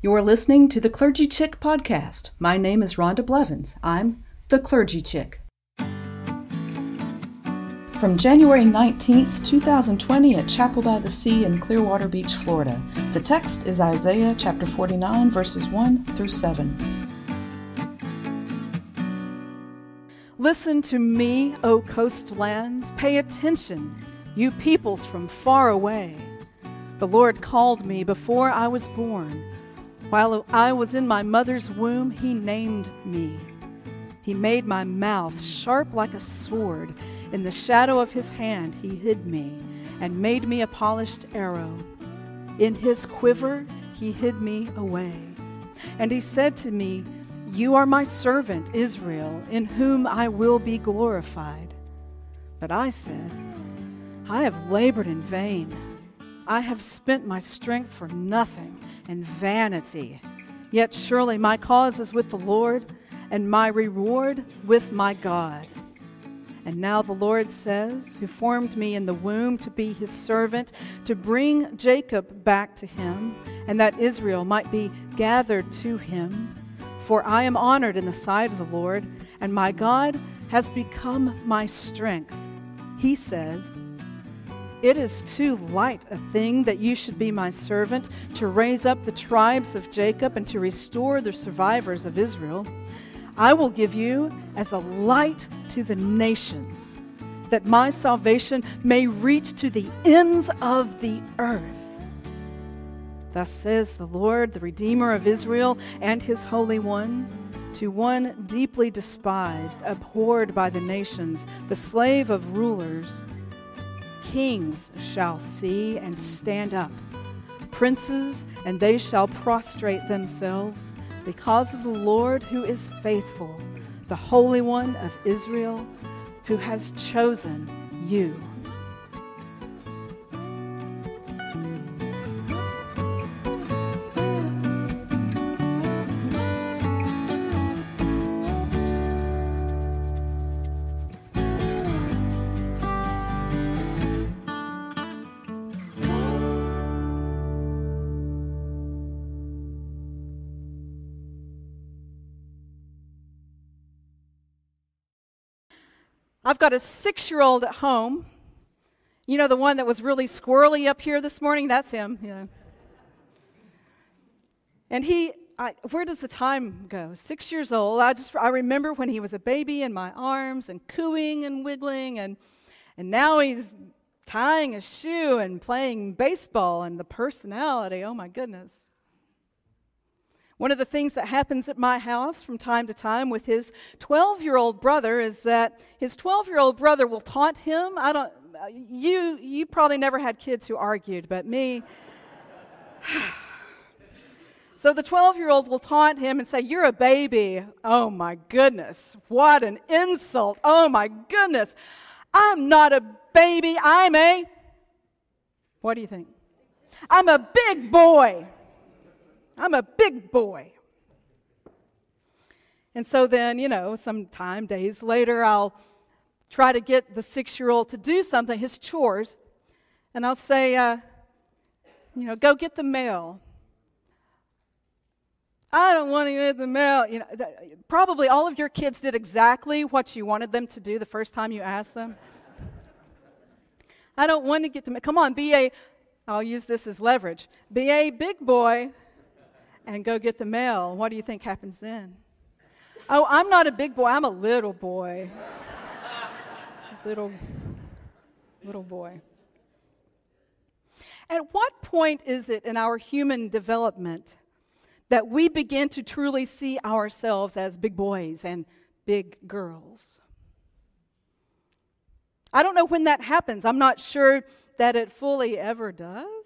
You're listening to the Clergy Chick podcast. My name is Rhonda Blevins. I'm the Clergy Chick. From January 19th, 2020, at Chapel by the Sea in Clearwater Beach, Florida. The text is Isaiah chapter 49, verses 1 through 7. Listen to me, O coastlands. Pay attention, you peoples from far away. The Lord called me before I was born. While I was in my mother's womb, He named me. He made my mouth sharp like a sword. In the shadow of His hand, He hid me and made me a polished arrow. In His quiver, He hid me away. And He said to me, You are my servant, Israel, in whom I will be glorified. But I said, I have labored in vain. I have spent my strength for nothing and vanity. Yet surely my cause is with the Lord, and my reward with my God. And now the Lord says, who formed me in the womb to be his servant, to bring Jacob back to him, and that Israel might be gathered to him. For I am honored in the sight of the Lord, and my God has become my strength. He says, it is too light a thing that you should be my servant to raise up the tribes of Jacob and to restore the survivors of Israel. I will give you as a light to the nations, that my salvation may reach to the ends of the earth. Thus says the Lord, the Redeemer of Israel and his Holy One, to one deeply despised, abhorred by the nations, the slave of rulers Kings shall see and stand up, princes, and they shall prostrate themselves because of the Lord who is faithful, the Holy One of Israel, who has chosen you. I've got a six year old at home. You know, the one that was really squirrely up here this morning? That's him, know. And he, I, where does the time go? Six years old. I just, I remember when he was a baby in my arms and cooing and wiggling, and, and now he's tying a shoe and playing baseball, and the personality, oh my goodness. One of the things that happens at my house from time to time with his 12 year old brother is that his 12 year old brother will taunt him. I don't, you, you probably never had kids who argued, but me. so the 12 year old will taunt him and say, You're a baby. Oh my goodness. What an insult. Oh my goodness. I'm not a baby. I'm a. What do you think? I'm a big boy. I'm a big boy. And so then, you know, some time, days later, I'll try to get the six year old to do something, his chores, and I'll say, uh, you know, go get the mail. I don't want to get the mail. You know, probably all of your kids did exactly what you wanted them to do the first time you asked them. I don't want to get the mail. Come on, be a, I'll use this as leverage. Be a big boy and go get the mail. What do you think happens then? Oh, I'm not a big boy, I'm a little boy. little, little boy. At what point is it in our human development that we begin to truly see ourselves as big boys and big girls? I don't know when that happens. I'm not sure that it fully ever does.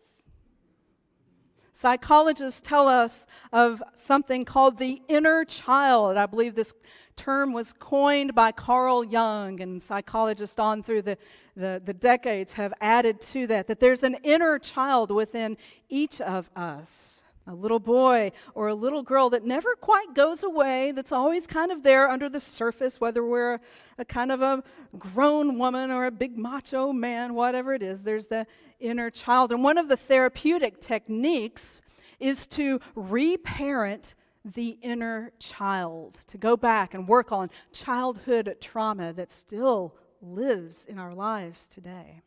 Psychologists tell us of something called the inner child. I believe this term was coined by Carl Jung, and psychologists on through the, the, the, decades have added to that, that there's an inner child within each of us. A little boy or a little girl that never quite goes away, that's always kind of there under the surface, whether we're a, a kind of a grown woman or a big macho man, whatever it is, there's the inner child. And one of the therapeutic techniques is to reparent the inner child, to go back and work on childhood trauma that still lives in our lives today.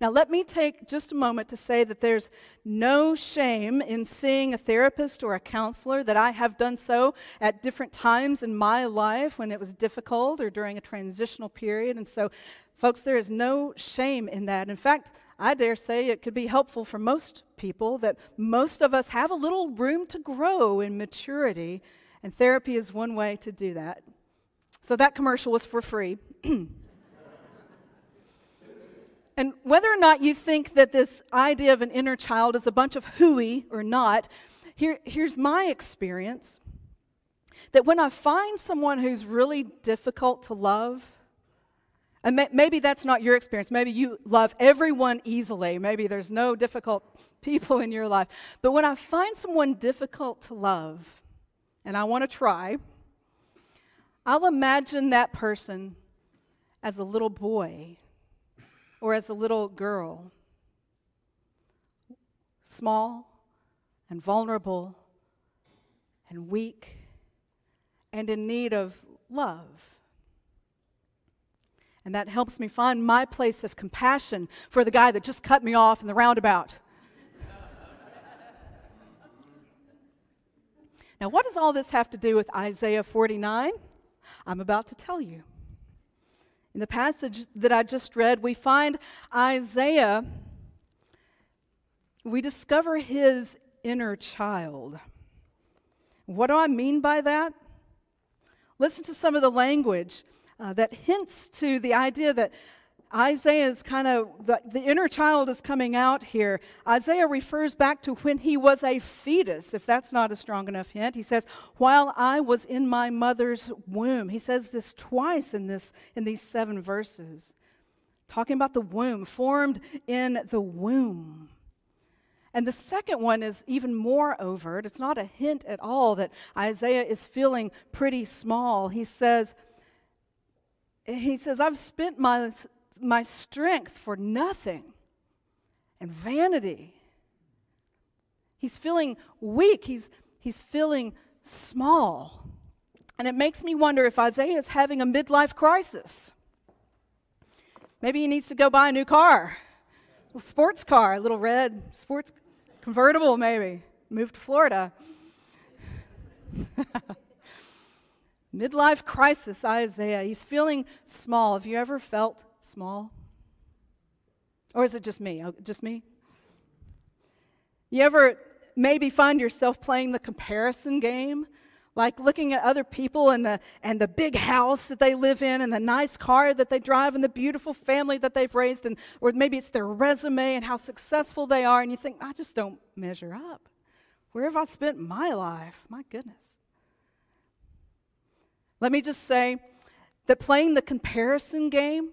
Now, let me take just a moment to say that there's no shame in seeing a therapist or a counselor, that I have done so at different times in my life when it was difficult or during a transitional period. And so, folks, there is no shame in that. In fact, I dare say it could be helpful for most people that most of us have a little room to grow in maturity, and therapy is one way to do that. So, that commercial was for free. And whether or not you think that this idea of an inner child is a bunch of hooey or not, here, here's my experience that when I find someone who's really difficult to love, and may, maybe that's not your experience. Maybe you love everyone easily. Maybe there's no difficult people in your life. But when I find someone difficult to love, and I want to try, I'll imagine that person as a little boy or as a little girl, small and vulnerable and weak and in need of love. And that helps me find my place of compassion for the guy that just cut me off in the roundabout. now, what does all this have to do with Isaiah 49? I'm about to tell you. In the passage that I just read, we find Isaiah, we discover his inner child. What do I mean by that? Listen to some of the language uh, that hints to the idea that Isaiah is kind of, the, the inner child is coming out here. Isaiah refers back to when he was a fetus, if that's not a strong enough hint. He says, while I was in my mother's womb. He says this twice in, this, in these seven verses, talking about the womb, formed in the womb. And the second one is even more overt. It's not a hint at all that Isaiah is feeling pretty small. He says, he says, I've spent my my strength for nothing and vanity. He's feeling weak, he's, he's feeling small. And it makes me wonder if Isaiah is having a midlife crisis. Maybe he needs to go buy a new car, a sports car, a little red sports convertible, maybe. Move to Florida. Midlife crisis, Isaiah. He's feeling small. Have you ever felt small? Or is it just me? Oh, just me? You ever maybe find yourself playing the comparison game? Like looking at other people and the, and the big house that they live in, and the nice car that they drive, and the beautiful family that they've raised, and, or maybe it's their resume and how successful they are, and you think, I just don't measure up. Where have I spent my life? My goodness. Let me just say that playing the comparison game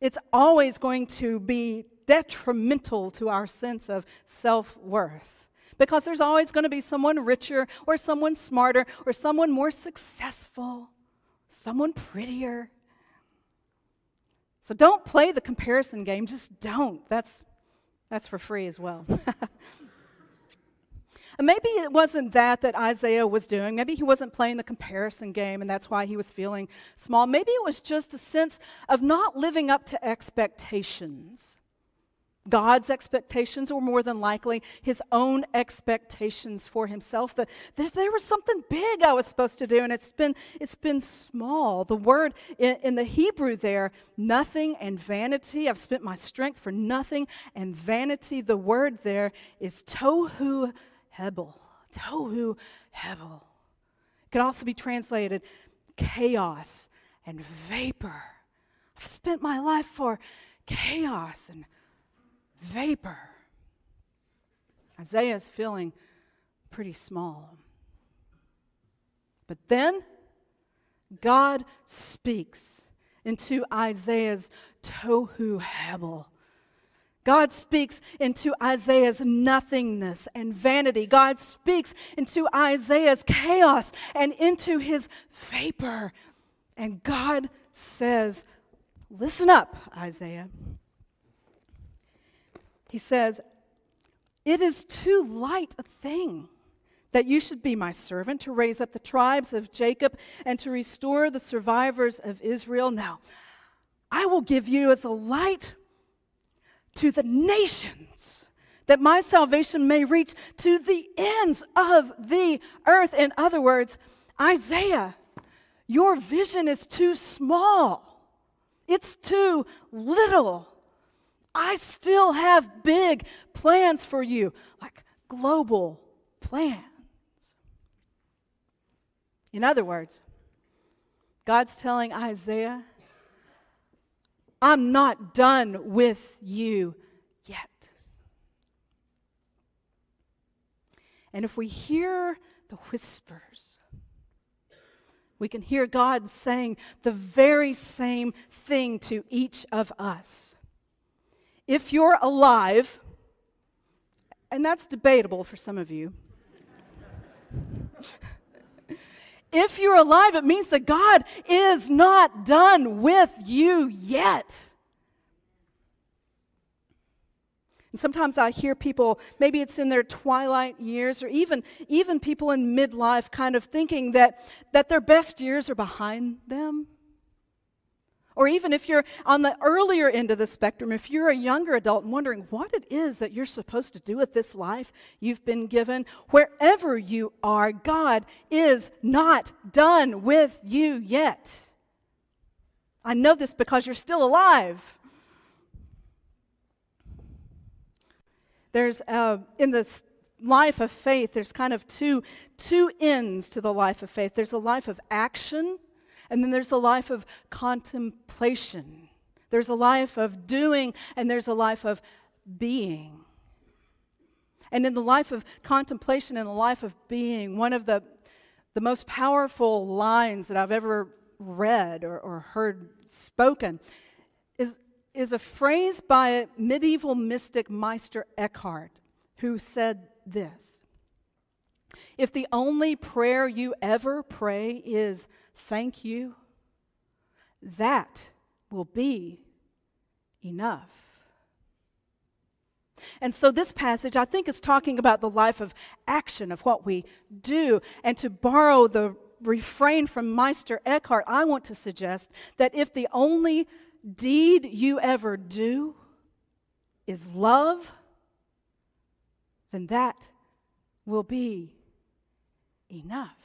it's always going to be detrimental to our sense of self worth. Because there's always going to be someone richer, or someone smarter, or someone more successful, someone prettier. So don't play the comparison game, just don't. That's, that's for free as well. And maybe it wasn't that that Isaiah was doing. Maybe he wasn't playing the comparison game and that's why he was feeling small. Maybe it was just a sense of not living up to expectations. God's expectations, or more than likely his own expectations for himself. That, there was something big I was supposed to do, and it's been, it's been small. The word in, in the Hebrew there, nothing and vanity. I've spent my strength for nothing and vanity. The word there is tohu Hebel. Tohu Hebel. It could also be translated chaos and vapor. I've spent my life for chaos and vapor. Isaiah is feeling pretty small. But then God speaks into Isaiah's tohu hebel God speaks into Isaiah's nothingness and vanity. God speaks into Isaiah's chaos and into his vapor. And God says, Listen up, Isaiah. He says, It is too light a thing that you should be my servant to raise up the tribes of Jacob and to restore the survivors of Israel. Now, I will give you as a light to the nations, that my salvation may reach to the ends of the earth. In other words, Isaiah, your vision is too small, it's too little. I still have big plans for you, like global plans. In other words, God's telling Isaiah, I'm not done with you yet. And if we hear the whispers, we can hear God saying the very same thing to each of us. If you're alive, and that's debatable for some of you. If you're alive, it means that God is not done with you yet. And sometimes I hear people, maybe it's in their twilight years, or even, even people in midlife, kind of thinking that, that their best years are behind them. Or even if you're on the earlier end of the spectrum, if you're a younger adult and wondering what it is that you're supposed to do with this life you've been given, wherever you are, God is not done with you yet. I know this because you're still alive. There's, uh, in this life of faith, there's kind of two, two ends to the life of faith. There's a life of action, and then there's a life of contemplation. There's a life of doing, and there's a life of being. And in the life of contemplation and the life of being, one of the, the most powerful lines that I've ever read or, or heard spoken is, is a phrase by medieval mystic Meister Eckhart, who said this If the only prayer you ever pray is, thank you, that will be enough. And so, this passage, I think, is talking about the life of action, of what we do. And to borrow the refrain from Meister Eckhart, I want to suggest that if the only deed you ever do is love, then that will be enough.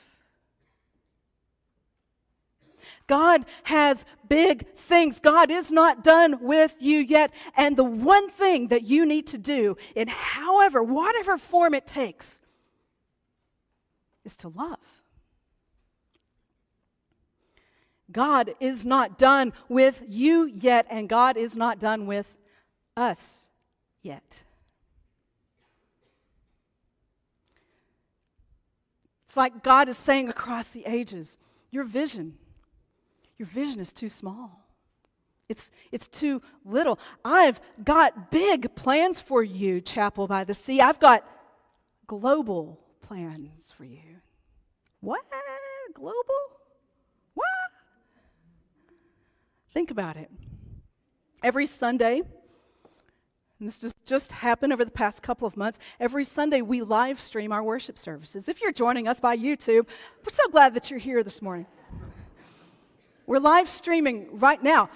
God has big things. God is not done with you yet. And the one thing that you need to do, in however, whatever form it takes, is to love. God is not done with you yet, and God is not done with us yet. It's like God is saying across the ages, your vision your vision is too small. It's, it's too little. I've got big plans for you, Chapel by the Sea. I've got global plans for you. What? Global? What? Think about it. Every Sunday, and this just, just happened over the past couple of months. Every Sunday, we live stream our worship services. If you're joining us by YouTube, we're so glad that you're here this morning. We're live streaming right now.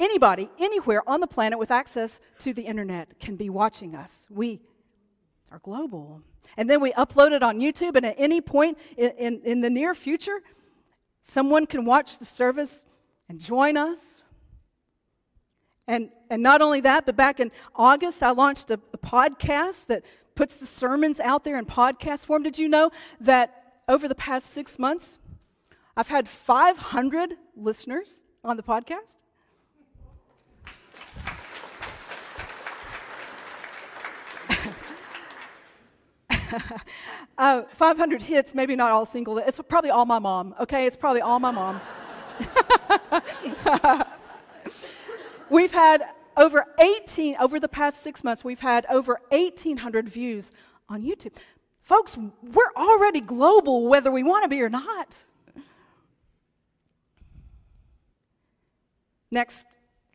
Anybody, anywhere on the planet with access to the internet can be watching us. We are global. And then we upload it on YouTube, and at any point in, in, in the near future, someone can watch the service and join us. And, and not only that, but back in August, I launched a, a podcast that puts the sermons out there in podcast form. Did you know that over the past six months, I've had 500 listeners on the podcast. uh, 500 hits, maybe not all single. It's probably all my mom, okay? It's probably all my mom. had over 18, over the past six months, we've had over 1,800 views on YouTube. Folks, we're already global whether we want to be or not. Next,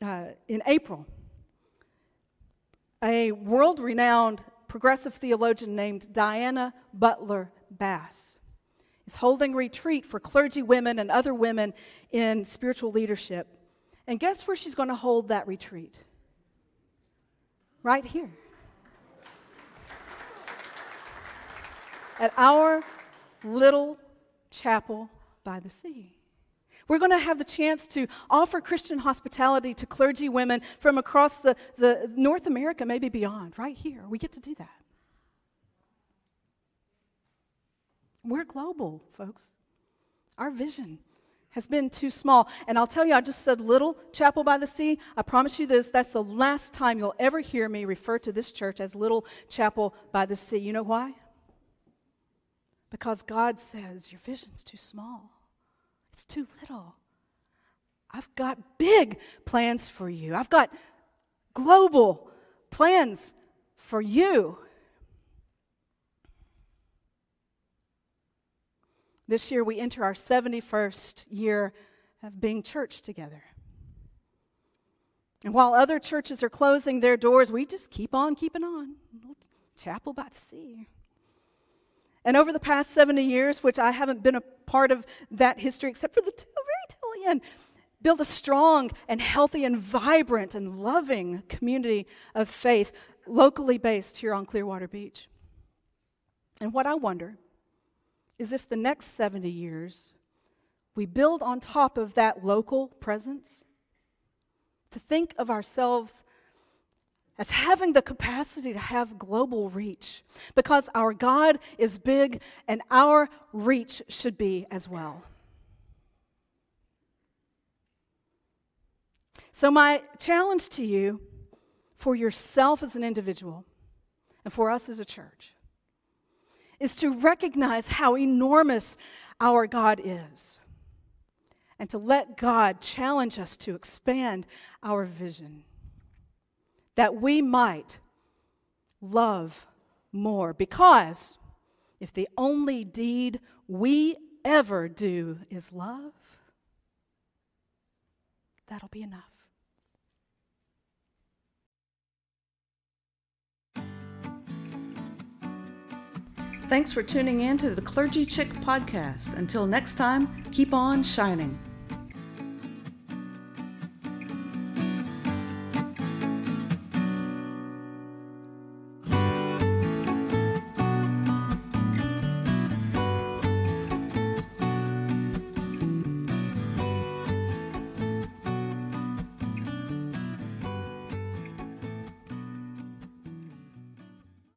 uh, in April, a world renowned progressive theologian named Diana Butler Bass is holding retreat for clergy women and other women in spiritual leadership. And guess where she's going to hold that retreat? Right here. At our little chapel by the sea. We're going to have the chance to offer Christian hospitality to clergy women from across the, the North America, maybe beyond, right here. We get to do that. We're global, folks. Our vision has been too small. And I'll tell you, I just said little chapel by the sea. I promise you this that's the last time you'll ever hear me refer to this church as little chapel by the sea. You know why? Because God says your vision's too small. It's too little. I've got big plans for you. I've got global plans for you. This year, we enter our 71st year of being church together. And while other churches are closing their doors, we just keep on keeping on. Chapel by the sea. And over the past 70 years, which I haven't been a part of that history except for the very tail end, build a strong and healthy and vibrant and loving community of faith locally based here on Clearwater Beach. And what I wonder is if the next 70 years we build on top of that local presence to think of ourselves as having the capacity to have global reach because our God is big and our reach should be as well. So, my challenge to you for yourself as an individual and for us as a church is to recognize how enormous our God is and to let God challenge us to expand our vision that we might love more. Because if the only deed we ever do is love, that'll be enough. Thanks for tuning in to the Clergy Chick podcast. Until next time, keep on shining.